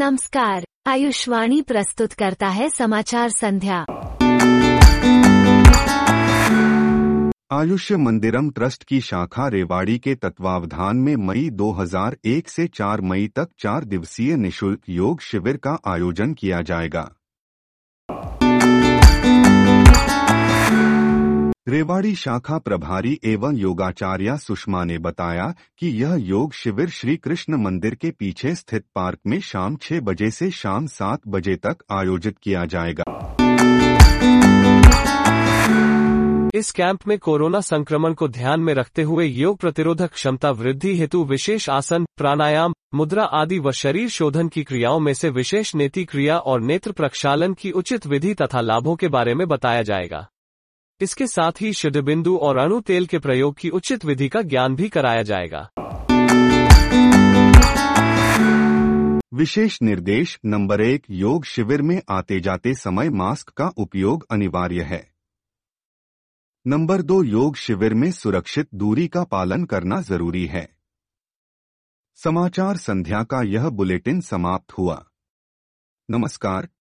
नमस्कार। आयुषवाणी प्रस्तुत करता है समाचार संध्या। आयुष्य मंदिरम ट्रस्ट की शाखा रेवाड़ी के तत्वावधान में मई 2001 से 4 मई तक चार दिवसीय निशुल्क योग शिविर का आयोजन किया जाएगा। रेवाड़ी शाखा प्रभारी एवं योगाचार्य सुषमा ने बताया कि यह योग शिविर श्री कृष्ण मंदिर के पीछे स्थित पार्क में शाम 6 बजे से शाम 7 बजे तक आयोजित किया जाएगा। इस कैंप में कोरोना संक्रमण को ध्यान में रखते हुए योग प्रतिरोधक क्षमता वृद्धि हेतु विशेष आसन, प्राणायाम, मुद्रा आदि व शरीर शोधन की क्रियाओं में से विशेष नेति क्रिया और नेत्र प्रक्षालन की उचित विधि तथा लाभों के बारे में बताया जाएगा। इसके साथ ही शुद्ध बिंदु और अणु तेल के प्रयोग की उचित विधि का ज्ञान भी कराया जाएगा। विशेष निर्देश नंबर एक, योग शिविर में आते जाते समय मास्क का उपयोग अनिवार्य है। नंबर दो, योग शिविर में सुरक्षित दूरी का पालन करना ज़रूरी है। समाचार संध्या का यह बुलेटिन समाप्त हुआ। नमस्कार।